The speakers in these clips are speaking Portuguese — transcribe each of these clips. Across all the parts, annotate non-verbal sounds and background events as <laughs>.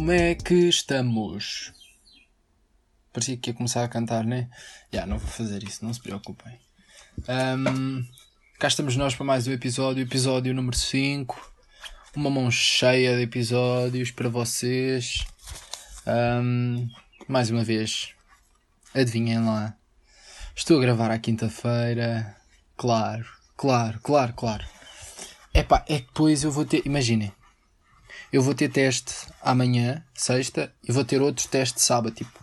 Como é que estamos? Parecia que ia começar a cantar, né? Já, não vou fazer isso, não se preocupem. Um, cá estamos nós para mais um episódio, episódio número 5. Uma mão cheia de episódios para vocês. Um, mais uma vez, adivinhem lá. Estou a gravar à quinta-feira. Claro, claro, claro, claro. Epá, é que depois eu vou ter. Imaginem, eu vou ter teste amanhã, sexta, e vou ter outros testes sábado. Tipo,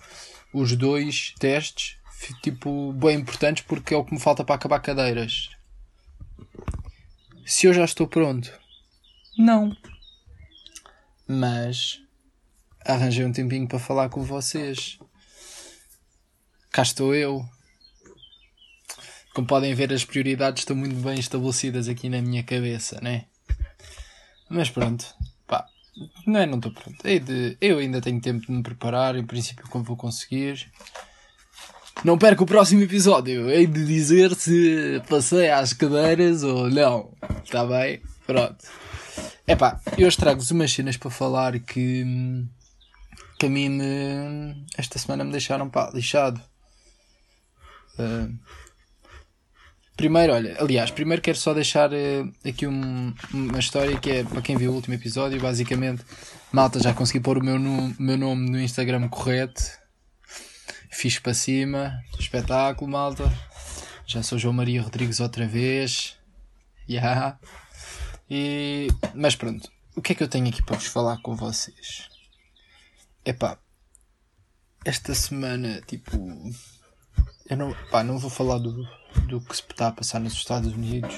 os dois testes, tipo, bem importantes porque é o que me falta para acabar cadeiras. Se eu já estou pronto, não. Mas arranjei um tempinho para falar com vocês. Cá estou eu. Como podem ver, as prioridades estão muito bem estabelecidas aqui na minha cabeça, né? Mas pronto, não é, não estou pronto. De, eu ainda tenho tempo de me preparar, em princípio, como vou conseguir. Não perca o próximo episódio. Hei de dizer se passei às cadeiras ou não. Está bem? Pronto. Epá, eu trago-vos umas cenas para falar que, que a mim me, esta semana me deixaram pá, lixado. Uh, Primeiro, olha, aliás, primeiro quero só deixar uh, aqui um, uma história que é para quem viu o último episódio, basicamente, malta, já consegui pôr o meu, no, meu nome no Instagram correto, fiz para cima, espetáculo, malta. Já sou João Maria Rodrigues outra vez. Yeah. E, mas pronto, o que é que eu tenho aqui para vos falar com vocês? Epá, esta semana, tipo, eu não, pá, não vou falar do, do que se está a passar nos Estados Unidos.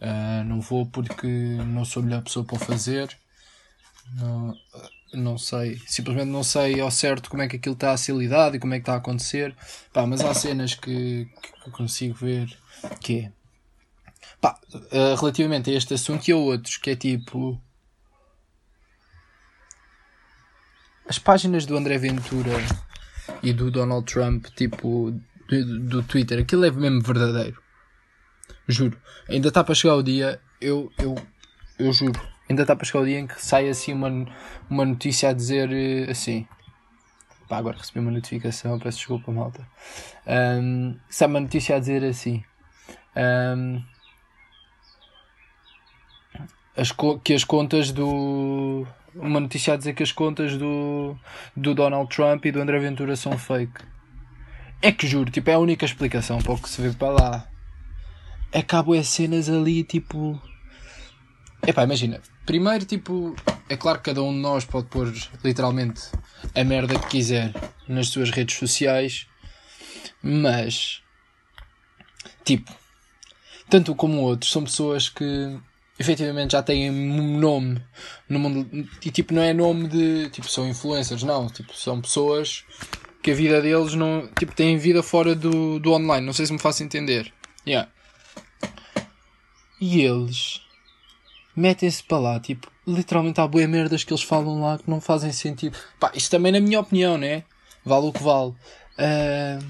Uh, não vou porque não sou a melhor pessoa para o fazer. Não, não sei, simplesmente não sei ao certo como é que aquilo está a ser lidado e como é que está a acontecer. Pá, mas há cenas que, que consigo ver que é. Pá, uh, relativamente a este assunto e a outros, que é tipo. As páginas do André Ventura e do Donald Trump, tipo, do, Twitter, aquilo é mesmo verdadeiro. Juro. Ainda está para chegar o dia, eu, eu, eu juro, ainda está para chegar o dia em que sai assim uma, uma notícia a dizer eh, assim. Pá, agora recebi uma notificação, peço desculpa, malta. Um, sai uma notícia a dizer assim. Um, as, que as contas do. Uma notícia a dizer que as contas do, do Donald Trump e do André Ventura são fake. É que juro, tipo, é a única explicação para o que se vê para lá. É há cenas ali, tipo. Epá, imagina. Primeiro, tipo, é claro que cada um de nós pode pôr literalmente a merda que quiser nas suas redes sociais, mas. Tipo, tanto como outros, são pessoas que efetivamente já têm um nome no mundo. E tipo, não é nome de. Tipo, são influencers, não. Tipo, são pessoas que a vida deles não. Tipo, têm vida fora do, do online. Não sei se me faço entender. Yeah. E eles metem-se para lá, tipo, literalmente há boas merdas que eles falam lá que não fazem sentido. Pá, isto também na minha opinião, né? Vale o que vale. Uh...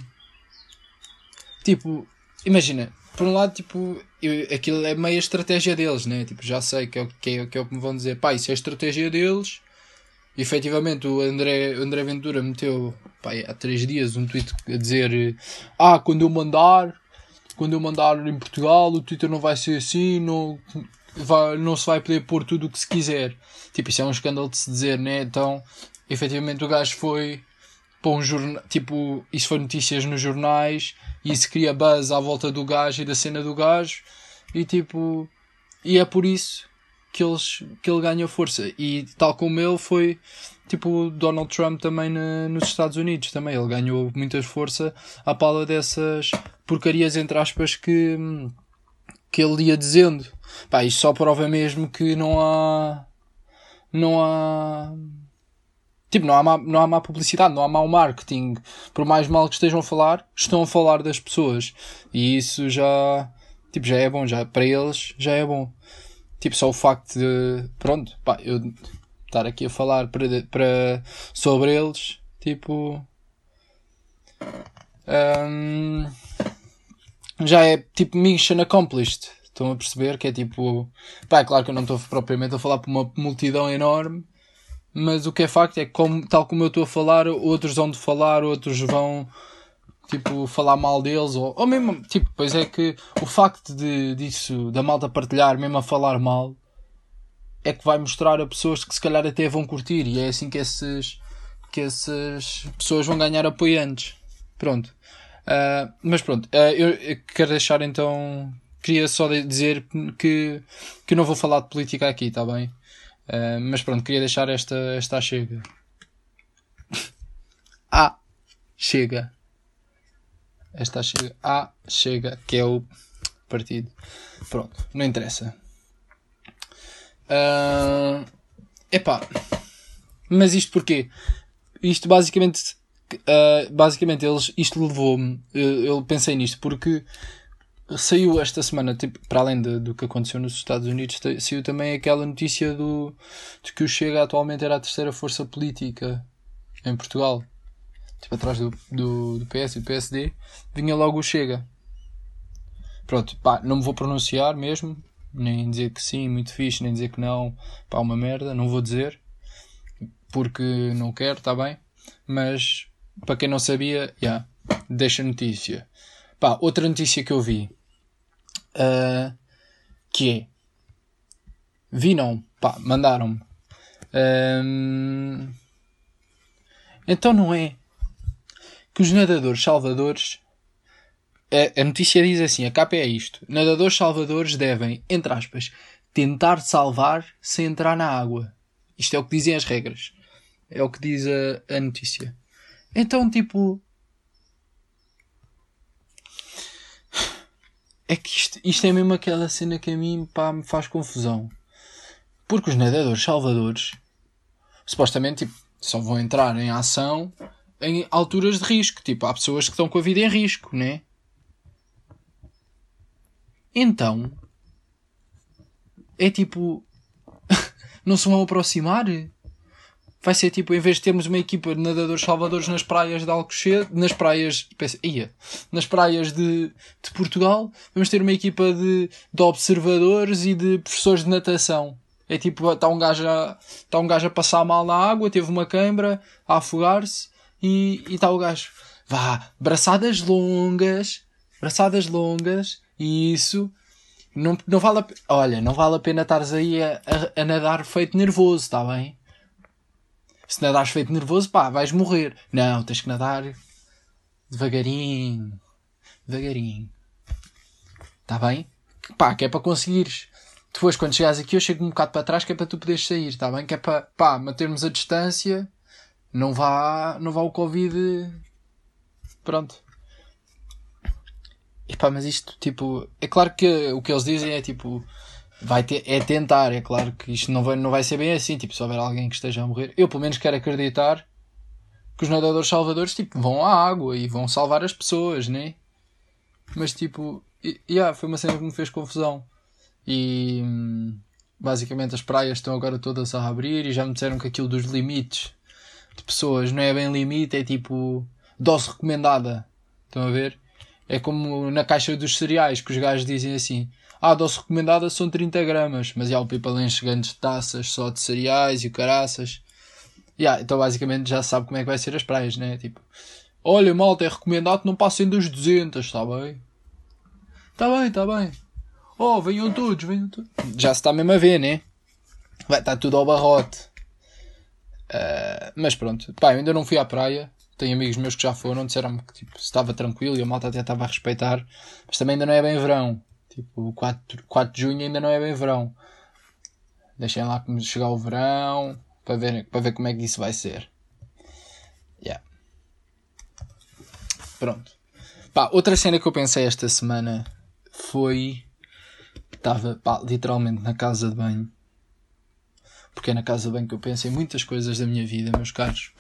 Tipo, imagina, por um lado, tipo, eu, aquilo é meio a estratégia deles, né? Tipo, já sei que é, que, é, que é o que me vão dizer. Pá, isso é a estratégia deles efetivamente, o André, André Ventura meteu pá, há três dias um tweet a dizer: Ah, quando eu mandar, quando eu mandar em Portugal, o Twitter não vai ser assim, não, vai, não se vai poder pôr tudo o que se quiser. Tipo, isso é um escândalo de se dizer, né? Então, efetivamente, o gajo foi para um jornal, tipo, isso foi notícias nos jornais e isso cria buzz à volta do gajo e da cena do gajo e tipo, e é por isso que, eles, que ele ganha força. E tal como ele foi tipo Donald Trump também na, nos Estados Unidos também. Ele ganhou muita força à pala dessas porcarias entre aspas que, que ele ia dizendo. Pá, isto só prova mesmo que não há. Não há. Tipo, não há, má, não há má publicidade, não há mau marketing. Por mais mal que estejam a falar, estão a falar das pessoas. E isso já. Tipo, já é bom. Já, para eles, já é bom. Tipo, só o facto de, pronto, pá, eu estar aqui a falar para, para, sobre eles, tipo. Um, já é tipo mission accomplished. Estão a perceber que é tipo. Pá, é claro que eu não estou propriamente a falar para uma multidão enorme, mas o que é facto é que, como, tal como eu estou a falar, outros vão de falar, outros vão tipo, falar mal deles, ou, ou mesmo, tipo, pois é que o facto de, disso, da malta partilhar, mesmo a falar mal, é que vai mostrar a pessoas que se calhar até vão curtir, e é assim que esses, que essas pessoas vão ganhar apoiantes. Pronto. Uh, mas pronto, uh, eu, quero deixar então. Queria só dizer que, que não vou falar de política aqui, está bem? Uh, mas pronto, queria deixar esta, esta chega. <laughs> ah, chega. Esta chega. Ah, chega, que é o partido. Pronto, não interessa. Uh, epá. Mas isto porquê? Isto basicamente. Uh, basicamente, eles, isto levou-me. Eu, eu, pensei nisto porque saiu esta semana, tipo, para além de, do que aconteceu nos Estados Unidos, saiu também aquela notícia do, de que o Chega atualmente era a terceira força política em Portugal tipo atrás do, do, do PS e do PSD, vinha logo o Chega. Pronto, pá, não me vou pronunciar mesmo, nem dizer que sim, muito fixe, nem dizer que não, pá, uma merda, não vou dizer, porque não quero, está bem, mas para quem não sabia, já, yeah, deixa notícia. Pá, outra notícia que eu vi, uh, que é, vi não, pá, mandaram-me. Uh, então não é que os nadadores salvadores. A, notícia diz assim: a capa é isto. Nadadores salvadores devem, entre aspas, tentar salvar sem entrar na água. Isto é o que dizem as regras. É o que diz a, a notícia. Então, tipo. É que isto, isto é mesmo aquela cena que a mim pá, me faz confusão. Porque os nadadores salvadores supostamente tipo, só vão entrar em ação em alturas de risco. Tipo, há pessoas que estão com a vida em risco, né? Então, é tipo, <laughs> não se vão aproximar? Vai ser tipo, em vez de termos uma equipa de nadadores salvadores nas praias de Alcochete, nas praias, ia, nas praias de, de Portugal, vamos ter uma equipa de, de observadores e de professores de natação. É tipo, está um gajo está um gajo a passar mal na água, teve uma câimbra, a afogar-se, e está o gajo, vá, braçadas longas, braçadas longas, e isso, não, não vale a, olha, não vale a pena estares aí a, a, a nadar feito nervoso, está bem? Se nadares feito nervoso, pá, vais morrer. Não, tens que nadar devagarinho, devagarinho. Está bem? Pá, que é para conseguires. Depois, quando chegares aqui, eu chego um bocado para trás, que é para tu poderes sair, está bem? Que é para, pá, mantermos a distância não vá, não vá o Covid. Pronto. E pá, mas isto, tipo, é claro que o que eles dizem é tipo, vai ter, é tentar, é claro que isto não vai, não vai ser bem assim, tipo, se houver alguém que esteja a morrer, eu pelo menos quero acreditar que os nadadores salvadores, tipo, vão à água e vão salvar as pessoas, né? Mas, tipo, e, yeah, foi uma cena que me fez confusão. E, basicamente, as praias estão agora todas a abrir e já me disseram que aquilo dos limites de pessoas não é bem limite, é tipo dose recomendada. Estão a ver? É como na caixa dos cereais que os gajos dizem assim: Ah, a dose recomendada são 30 gramas, mas já o people enche grandes taças só de cereais e caraças. Yeah, então basicamente já sabe como é que vai ser as praias, né? Tipo, olha, malta, é recomendado que não passem dos 200, está bem? Está bem, está bem. Oh, venham todos, venham todos. Já se está mesmo a ver, né? Vai estar tudo ao barrote. Uh, mas pronto, pá, eu ainda não fui à praia. Tenho amigos meus que já foram, disseram-me que tipo, estava tranquilo e a malta até estava a respeitar. Mas também ainda não é bem verão. Tipo, 4, 4 de junho ainda não é bem verão. Deixem lá chegar o verão para ver, para ver como é que isso vai ser. Yeah. Pronto. Pá, outra cena que eu pensei esta semana foi. Estava literalmente na casa de banho porque é na casa bem que eu penso em muitas coisas da minha vida, meus caros.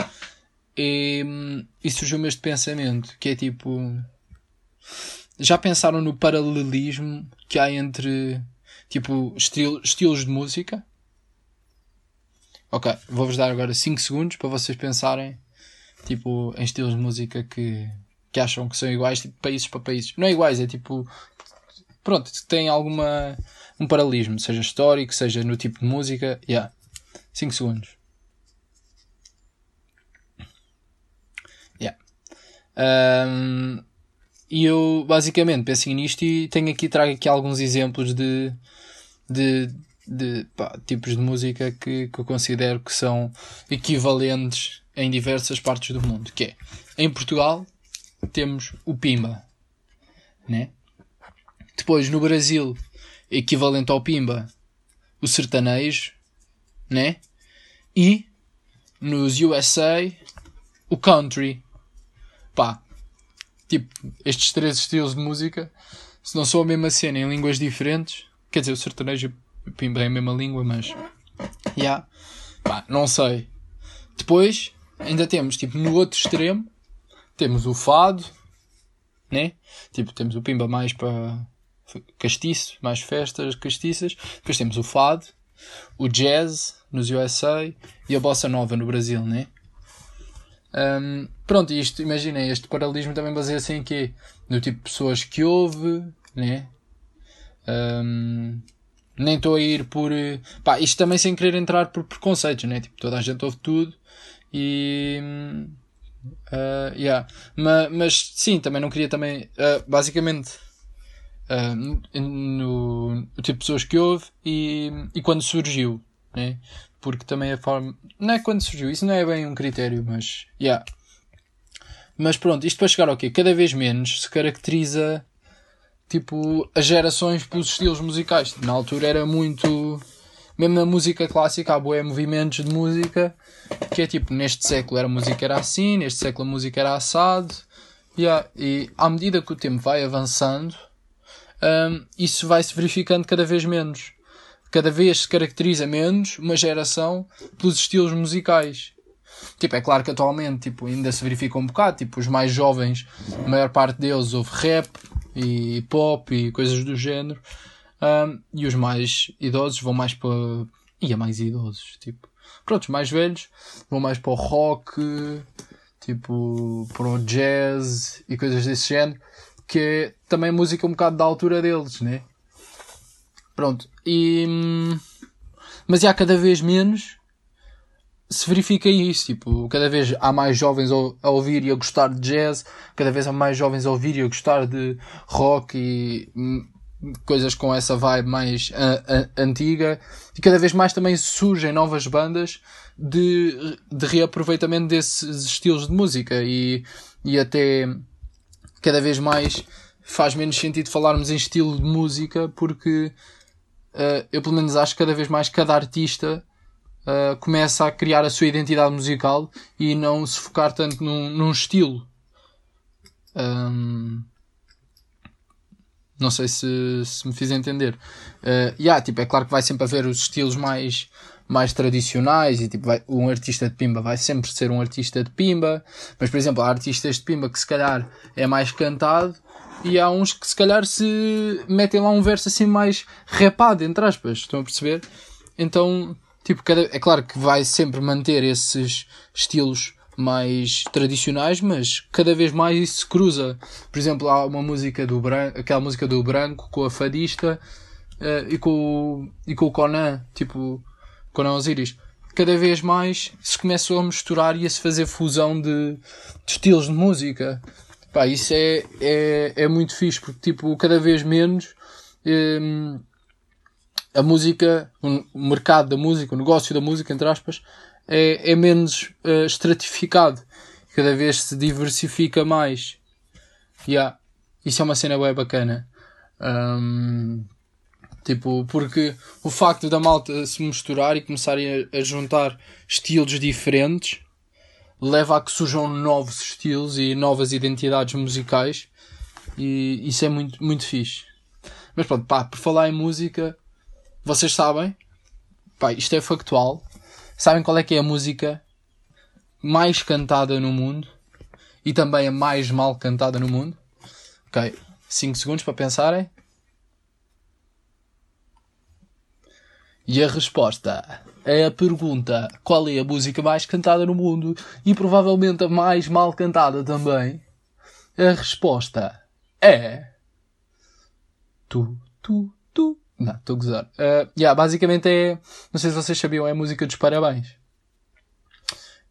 E, e surgiu-me este pensamento que é tipo. Já pensaram no paralelismo que há entre tipo estil, estilos de música? Ok, vou-vos dar agora 5 segundos para vocês pensarem tipo em estilos de música que, que acham que são iguais, tipo países para países. Não é iguais, é tipo. Pronto, tem alguma. um paralelismo, seja histórico, seja no tipo de música. Yeah. 5 segundos. Yeah. Um, e eu basicamente pensei nisto e tenho aqui, trago aqui alguns exemplos de, de, de pá, tipos de música que, que eu considero que são equivalentes em diversas partes do mundo. Que é, em Portugal temos o Pimba, né? Depois no Brasil, equivalente ao Pimba, o sertanejo, né? E nos USA, o country. Pá, tipo, estes três estilos de música, se não são a mesma cena em línguas diferentes, quer dizer, o sertanejo pimba é a mesma língua, mas. Yeah, pá, não sei. Depois, ainda temos, tipo, no outro extremo, temos o fado, né? Tipo, temos o pimba mais para castiço, mais festas castiças. Depois temos o fado, o jazz nos USA e a bossa nova no Brasil, né? Um, pronto, isto, imaginem, este paralelismo também baseia-se em quê? No tipo de pessoas que ouve, né? Um, nem estou a ir por. Pá, isto também sem querer entrar por preconceitos, né? Tipo, toda a gente ouve tudo e. Uh, yeah. mas, mas sim, também não queria também. Uh, basicamente. Uh, no, no, tipo de pessoas que houve e, e quando surgiu, né? porque também a forma. Não é quando surgiu, isso não é bem um critério, mas. Yeah. Mas pronto, isto para chegar ao quê? Cada vez menos se caracteriza tipo as gerações pelos estilos musicais. Na altura era muito. Mesmo na música clássica, há boé movimentos de música que é tipo, neste século a música era assim, neste século a música era assado. Yeah. E à medida que o tempo vai avançando, um, isso vai se verificando cada vez menos cada vez se caracteriza menos uma geração pelos estilos musicais. Tipo, é claro que atualmente tipo, ainda se verifica um bocado, tipo, os mais jovens, a maior parte deles ouve rap e pop e coisas do género, um, e os mais idosos vão mais para. e a mais idosos, tipo, pronto, os mais velhos vão mais para o rock, tipo, para o jazz e coisas desse género, que é também música um bocado da altura deles, né? Pronto. E, mas há cada vez menos se verifica isso. Tipo, cada vez há mais jovens a ouvir e a gostar de jazz, cada vez há mais jovens a ouvir e a gostar de rock e hum, coisas com essa vibe mais a, a, antiga. E cada vez mais também surgem novas bandas de, de reaproveitamento desses estilos de música e, e até cada vez mais faz menos sentido falarmos em estilo de música porque uh, eu pelo menos acho que cada vez mais cada artista uh, começa a criar a sua identidade musical e não se focar tanto num, num estilo. Um, não sei se, se me fiz entender. Uh, yeah, tipo, é claro que vai sempre haver os estilos mais, mais tradicionais e tipo, vai, um artista de pimba vai sempre ser um artista de pimba, mas por exemplo, há artistas de pimba que se calhar é mais cantado e há uns que se calhar se metem lá um verso assim mais rapado, entre aspas, estão a perceber? Então, tipo, cada, é claro que vai sempre manter esses estilos mais tradicionais, mas cada vez mais isso se cruza. Por exemplo, há uma música do branco, aquela música do branco com a fadista uh, e, com o, e com o Conan, tipo, Conan Osiris. Cada vez mais se começam a misturar e a se fazer fusão de, de estilos de música. Pá, isso é, é, é muito fixe, porque tipo, cada vez menos hum, a música, o mercado da música, o negócio da música, entre aspas, é, é menos uh, estratificado. Cada vez se diversifica mais. Yeah. Isso é uma cena bem bacana. Um, tipo, porque o facto da malta se misturar e começarem a, juntar estilos diferentes leva a que surjam novos estilos e novas identidades musicais e isso é muito, muito fixe. Mas pronto, pá, por falar em música, vocês sabem, pá, isto é factual, sabem qual é que é a música mais cantada no mundo e também a mais mal cantada no mundo? Ok, 5 segundos para pensarem. E a resposta é a pergunta: qual é a música mais cantada no mundo e provavelmente a mais mal cantada também? A resposta é. Tu, tu, tu. Não, estou a gozar. Uh, yeah, basicamente é. Não sei se vocês sabiam, é a música dos parabéns.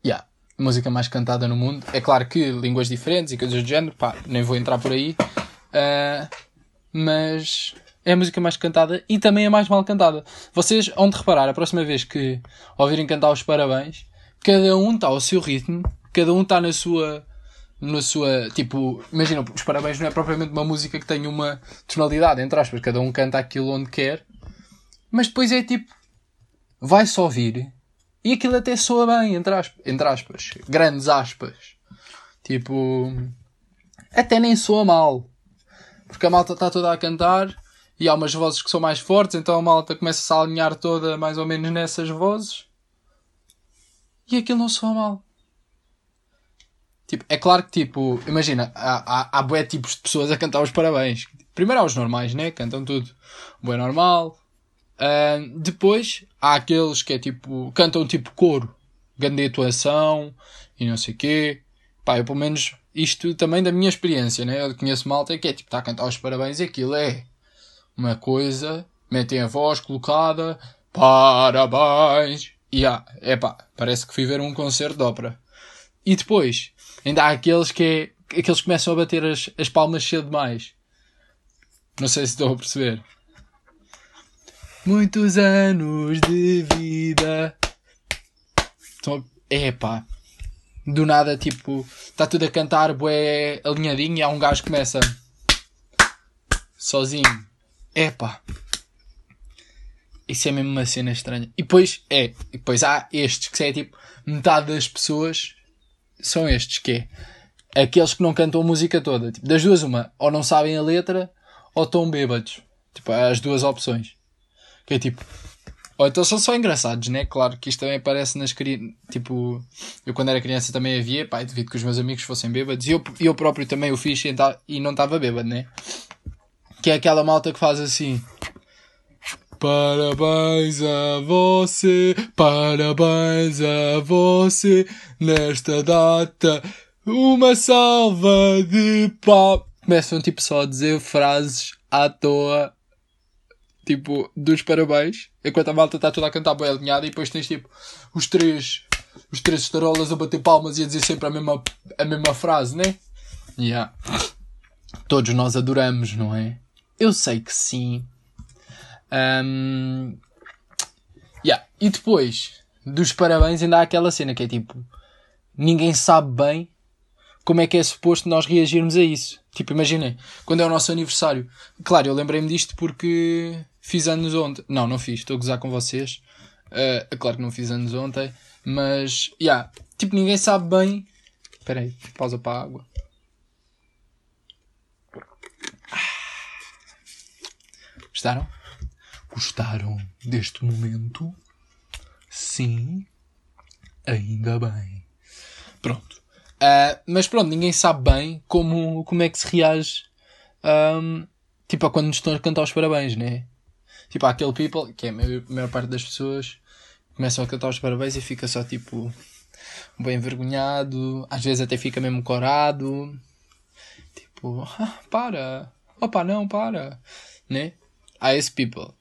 Yeah. música mais cantada no mundo. É claro que línguas diferentes e coisas do género, pá, nem vou entrar por aí. Uh, mas é a música mais cantada e também é mais mal cantada. Vocês vão de reparar, a próxima vez que ouvirem cantar os parabéns, cada um está ao seu ritmo, cada um está na sua. Na sua. Tipo, imagina, os parabéns não é propriamente uma música que tem uma tonalidade, entre aspas, cada um canta aquilo onde quer, mas depois é tipo. Vai-se ouvir e aquilo até soa bem, entre aspas, entre aspas grandes aspas. Tipo. Até nem soa mal. Porque a malta está toda a cantar e há umas vozes que são mais fortes, então a malta começa-se a alinhar toda mais ou menos nessas vozes. E aquilo não soa mal. Tipo, é claro que, tipo, imagina, há, há, há bué tipos de pessoas a cantar os parabéns. Primeiro há os normais, né? Cantam tudo. Bué normal. Uh, depois há aqueles que é tipo, cantam tipo coro. Grande atuação e não sei o quê. Pá, eu pelo menos, isto também da minha experiência, né? Eu conheço malta que é tipo, está a cantar os parabéns e aquilo é uma coisa, metem a voz colocada, parabéns, e ah, epá, parece que fui ver um concerto de ópera. E depois, ainda há aqueles que é, aqueles que começam a bater as, as palmas cedo demais. Não sei se estou a perceber. Muitos anos de vida. Então, epá. Do nada, tipo, está tudo a cantar, bué, alinhadinho, e há um gajo que começa sozinho Epá. Isso é mesmo uma cena estranha. E depois, é, e depois há estes que é tipo, metade das pessoas são estes, que é aqueles que não cantam a música toda. Tipo, das duas, uma, ou não sabem a letra, ou estão bêbados. Tipo, as duas opções. Que é tipo, ou então são só engraçados, né? Claro que isto também aparece nas crianças. Tipo, eu quando era criança também havia, pá, devido que os meus amigos fossem bêbados. E eu, eu próprio também o fiz e não estava bêbado, né? Que é aquela malta que faz assim. Parabéns a você, parabéns a você, nesta data, uma salva de pau. Começam tipo só a dizer frases à toa, tipo, dos parabéns, enquanto a malta está toda a cantar bem alinhada e depois tens tipo os três, os três estarolas a bater palmas e a dizer sempre a mesma, a mesma frase, né? Yeah. Todos nós adoramos, não é? Eu sei que sim. Um, yeah. E depois dos parabéns ainda há aquela cena que é tipo ninguém sabe bem como é que é suposto nós reagirmos a isso. Tipo, imaginem, quando é o nosso aniversário. Claro, eu lembrei-me disto porque fiz anos ontem. Não, não fiz, estou a gozar com vocês. Uh, claro que não fiz anos ontem, mas, yeah, tipo, ninguém sabe bem. Espera aí, pausa para a água. Gostaram? Gostaram deste momento? Sim. Ainda bem. Pronto. Uh, mas pronto, ninguém sabe bem como, como é que se reage um, tipo a quando nos estão a cantar os parabéns, né? Tipo, há aquele people, que é a maior, parte das pessoas, começam a cantar os parabéns e fica só tipo bem envergonhado, às vezes até fica mesmo corado. Tipo, <laughs> ah, para, opa, não, para, né? Esse people.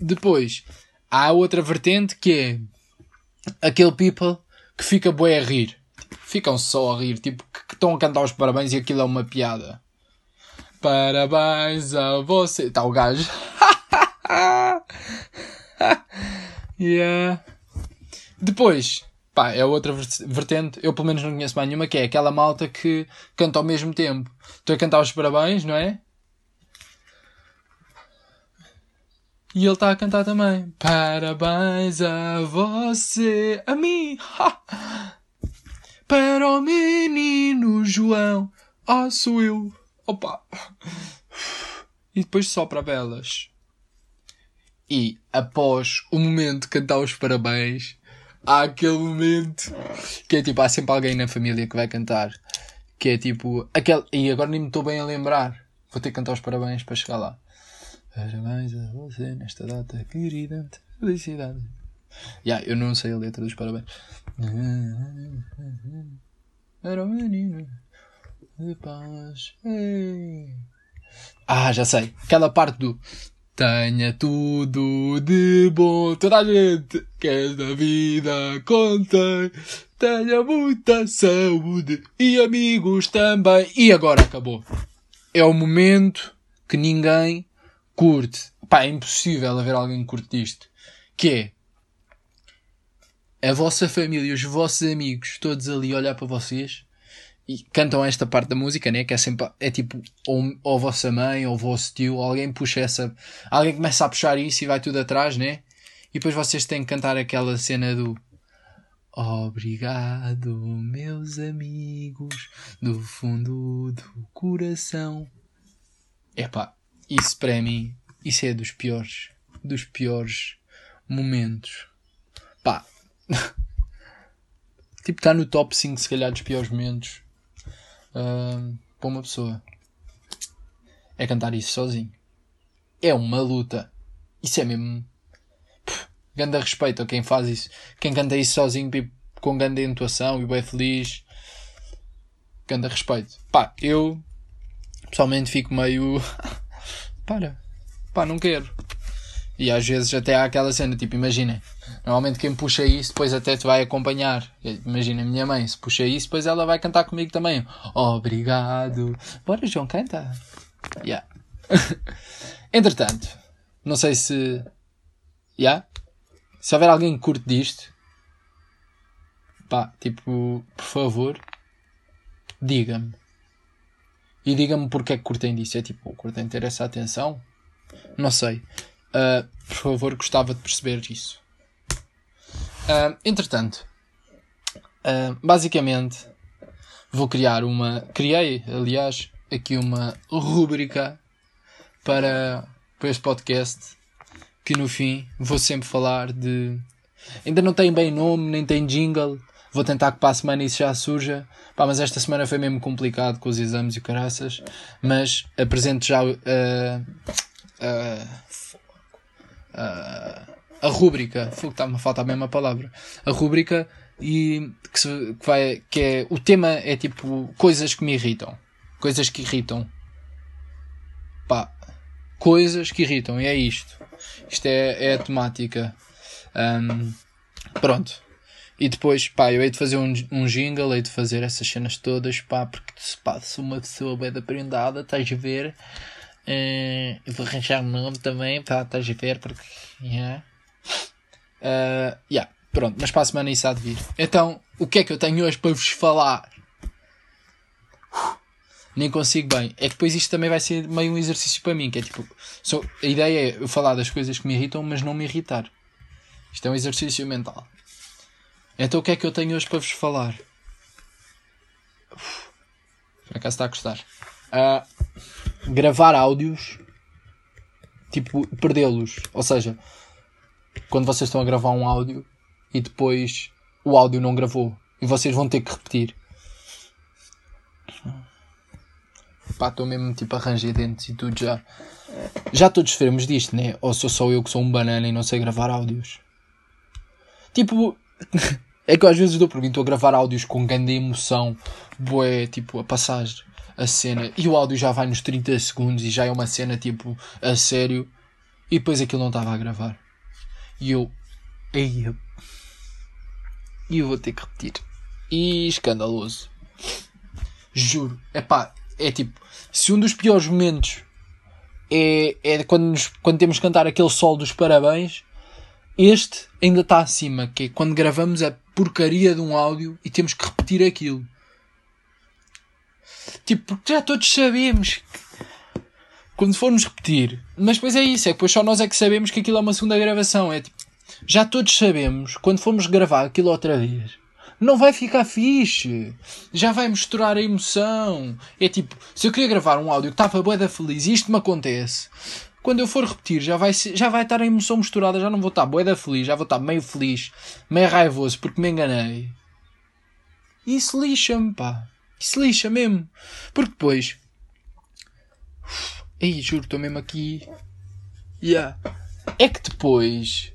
Depois, há outra vertente que é aquele people que fica bué a rir. Ficam só a rir, tipo, que estão a cantar os parabéns e aquilo é uma piada. Parabéns a você. Está o gajo. <laughs> yeah. Depois, pá, é outra vertente. Eu pelo menos não conheço mais nenhuma, que é aquela malta que canta ao mesmo tempo. Estou a cantar os parabéns, não é? E ele está a cantar também. Parabéns a você, a mim, ha! para o menino João. Ah, sou eu. Opa! E depois sopra velas. E após o momento de cantar os parabéns, há aquele momento que é tipo, há sempre alguém na família que vai cantar. Que é tipo, aquele. E agora nem me estou bem a lembrar. Vou ter que cantar os parabéns para chegar lá. Parabéns a você nesta data querida. Felicidade. Yeah, eu não sei a letra dos parabéns. Era o menino de paz. Ei. Ah, já sei. Aquela parte do Tenha tudo de bom. Toda a gente que esta vida contém. tenha muita saúde e amigos também. E agora acabou. É o momento que ninguém curte. Pá, é impossível haver alguém que curte isto. Que é a vossa família, os vossos amigos, todos ali olhar para vocês e cantam esta parte da música, né? Que é sempre, é tipo, ou, ou a vossa mãe, ou o vosso tio, alguém puxa essa, alguém começa a puxar isso e vai tudo atrás, né? E depois vocês têm que cantar aquela cena do Obrigado, meus amigos, do fundo do coração. Epá, isso para mim, isso é dos piores, dos piores momentos. Pá, <laughs> tipo, está no top 5, se calhar, dos piores momentos uh, para uma pessoa. É cantar isso sozinho. É uma luta. Isso é mesmo. Ganda respeito a quem faz isso. Quem canta isso sozinho com grande intuação e bem feliz. Ganda respeito. Pá, eu pessoalmente fico meio. <laughs> Para. Pá, não quero. E às vezes até há aquela cena, tipo, imaginem, normalmente quem puxa isso depois até te vai acompanhar. Imagina a minha mãe, se puxa isso, depois ela vai cantar comigo também. Obrigado. Bora, João, canta. Yeah. <laughs> Entretanto, não sei se. Yeah? Se houver alguém que curte disto, pá, tipo, por favor, diga-me. E diga-me porque é que curtem disso. É tipo, curtem ter essa atenção? Não sei. Uh, por favor, gostava de perceber isso. Uh, entretanto, uh, basicamente, vou criar uma. Criei, aliás, aqui uma rúbrica para, para este podcast que no fim vou sempre falar de. Ainda não tem bem nome, nem tem jingle. Vou tentar que para a semana isso já surja. Pá, mas esta semana foi mesmo complicado com os exames e caraças. Mas apresento já. Uh, uh, a rúbrica, está-me a faltar palavra, a rúbrica e que, se, que, vai, que é, o tema é tipo coisas que me irritam, coisas que irritam, pá, coisas que irritam, e é isto, isto é, é a temática, um, pronto, e depois, pá, eu hei de fazer um, um jingle, hei de fazer essas cenas todas, pá, porque pá, sou uma pessoa bem aprendada, estás a ver, Uh, vou arranjar um nome também, tá, estás a ver? Porque. Yeah. Uh, yeah. Pronto, mas para a semana isso há de vir. Então, o que é que eu tenho hoje para vos falar? nem consigo bem. É que depois isto também vai ser meio um exercício para mim, que é tipo. A ideia é eu falar das coisas que me irritam, mas não me irritar. Isto é um exercício mental. Então o que é que eu tenho hoje para vos falar? Por acaso está a gostar. Uh, gravar áudios, tipo, perdê-los. Ou seja, quando vocês estão a gravar um áudio e depois o áudio não gravou e vocês vão ter que repetir. Pá, estou mesmo tipo a arranjar dentes e tudo já. Já todos sofremos disto, né? Ou sou só eu que sou um banana e não sei gravar áudios? Tipo, <laughs> é que às vezes dou por mim, estou a gravar áudios com grande emoção, boé, tipo, a passagem a cena e o áudio já vai nos 30 segundos e já é uma cena tipo a sério e depois aquilo não estava a gravar. E eu. Ei, e eu vou ter que repetir. E escandaloso. Juro. É pá, é tipo. Se um dos piores momentos é, é quando, nos, quando temos que cantar aquele sol dos parabéns, este ainda está acima, que é quando gravamos a porcaria de um áudio e temos que repetir aquilo. Tipo, porque já todos sabemos que quando formos repetir. Mas depois é isso, é que depois só nós é que sabemos que aquilo é uma segunda gravação. É tipo, já todos sabemos, quando formos gravar aquilo outra vez, não vai ficar fixe. Já vai misturar a emoção. É tipo, se eu queria gravar um áudio que estava bué da feliz e isto me acontece, quando eu for repetir já vai, já vai estar a emoção misturada, já não vou estar bué da feliz, já vou estar meio feliz, meio raivoso porque me enganei. Isso lixa-me, pá. Isso lixa mesmo. Porque depois. Ei, juro, estou mesmo aqui. Yeah. É que depois.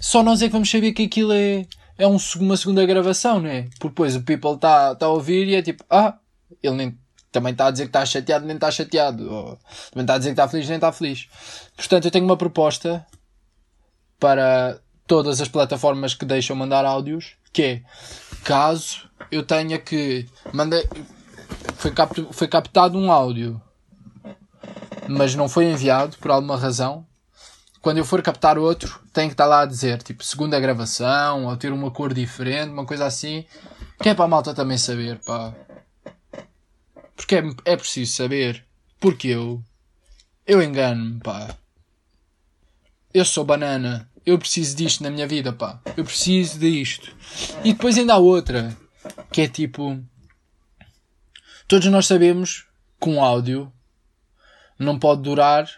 Só nós é que vamos saber que aquilo é, é um, uma segunda gravação, não é? Porque depois o people está tá a ouvir e é tipo, ah, ele nem, também está a dizer que está chateado, nem está chateado. Ou, também está a dizer que está feliz, nem está feliz. Portanto, eu tenho uma proposta para todas as plataformas que deixam mandar áudios, que é caso eu tenha que. Mandei. Foi, capt, foi captado um áudio, mas não foi enviado por alguma razão. Quando eu for captar outro, tem que estar lá a dizer, tipo, segunda gravação, ou ter uma cor diferente, uma coisa assim. Que é para a malta também saber, pá. Porque é, é preciso saber. Porque eu. Eu engano-me, pá. Eu sou banana. Eu preciso disto na minha vida, pá. Eu preciso disto. E depois ainda há outra. Que é tipo. Todos nós sabemos que um áudio não pode durar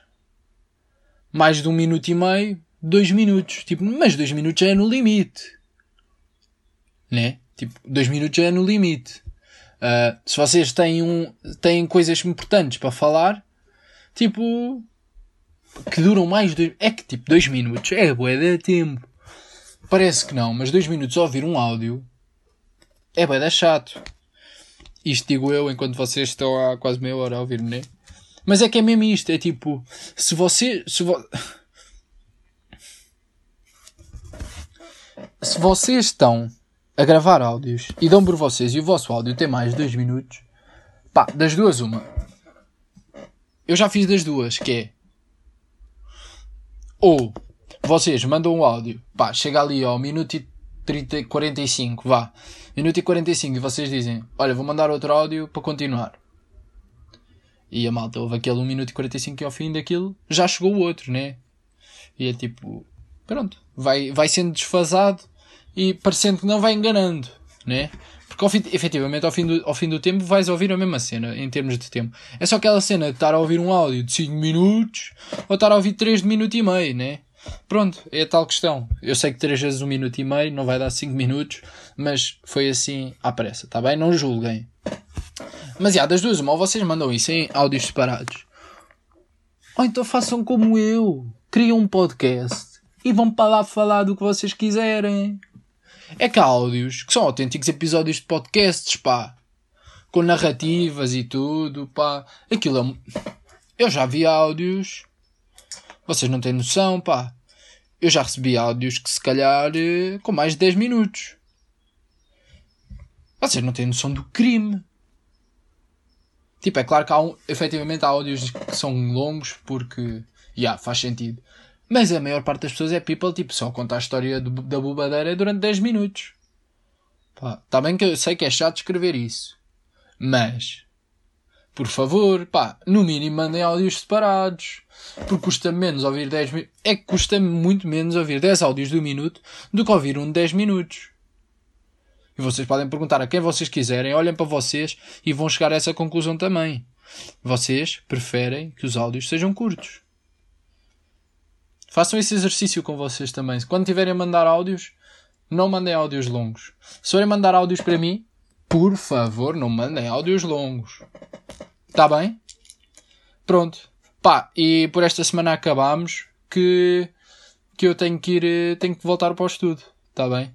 mais de um minuto e meio, dois minutos. Tipo, mas dois minutos já é no limite. Né? Tipo, dois minutos já é no limite. Uh, se vocês têm, um, têm coisas importantes para falar, tipo, que duram mais de. É que tipo, dois minutos é bué de tempo. Parece que não, mas dois minutos a ouvir um áudio é bué de chato. Isto digo eu enquanto vocês estão há quase meia hora a ouvir-me, né? Mas é que é mesmo isto, é tipo, se você. Se, vo... <laughs> se vocês estão a gravar áudios e dão por vocês e o vosso áudio tem mais de dois minutos, pá, das duas, uma. Eu já fiz das duas, que é. Ou vocês mandam um áudio, pá, chega ali ao minuto e 30, 45, vá. Minuto e 45 e vocês dizem, olha, vou mandar outro áudio para continuar. E a malta houve aquele 1 minuto e 45 e ao fim daquilo já chegou o outro, né? E é tipo, pronto, vai, vai sendo desfasado e parecendo que não vai enganando, né? Porque ao fim, efetivamente ao fim, do, ao fim do tempo vais ouvir a mesma cena em termos de tempo. É só aquela cena de estar a ouvir um áudio de 5 minutos ou estar a ouvir 3 de minuto e meio, né? Pronto, é a tal questão. Eu sei que 3 vezes 1 minuto e meio não vai dar 5 minutos, mas foi assim à pressa, tá bem? Não julguem. Mas, já, das duas, ou vocês mandam isso em áudios separados. Ou então façam como eu. Criam um podcast e vão para lá falar do que vocês quiserem. É que há áudios que são autênticos episódios de podcasts, pá. Com narrativas e tudo, pá. Aquilo é... Eu já vi áudios. Vocês não têm noção, pá. Eu já recebi áudios que se calhar eh, com mais de 10 minutos. Vocês não têm noção do crime. Tipo, é claro que há um, efetivamente há áudios que são longos porque, já, yeah, faz sentido. Mas a maior parte das pessoas é people, tipo, só conta a história do, da bobadeira durante 10 minutos. Pá, tá bem que eu sei que é chato escrever isso. Mas, por favor, pá, no mínimo mandem áudios separados. Porque custa menos ouvir 10 minutos. É que custa muito menos ouvir 10 áudios do minuto do que ouvir um de 10 minutos. E vocês podem perguntar a quem vocês quiserem, olhem para vocês e vão chegar a essa conclusão também. Vocês preferem que os áudios sejam curtos. Façam esse exercício com vocês também. Quando tiverem a mandar áudios, não mandem áudios longos. Se forem mandar áudios para mim, por favor, não mandem áudios longos. Está bem? Pronto. Pá, e por esta semana acabamos que, que eu tenho que ir, tenho que voltar para o estudo. Está bem?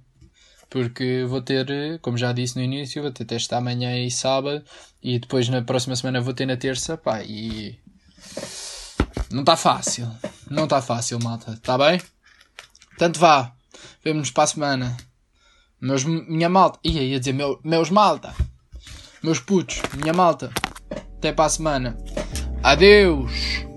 porque vou ter, como já disse no início, vou ter teste amanhã e sábado e depois na próxima semana vou ter na terça, pá, e não está fácil, não está fácil, malta, está bem? Tanto vá, vemo-nos para a semana. Meus, minha malta, ia, ia dizer meu, meus malta, meus putos, minha malta, até para a semana. Adeus!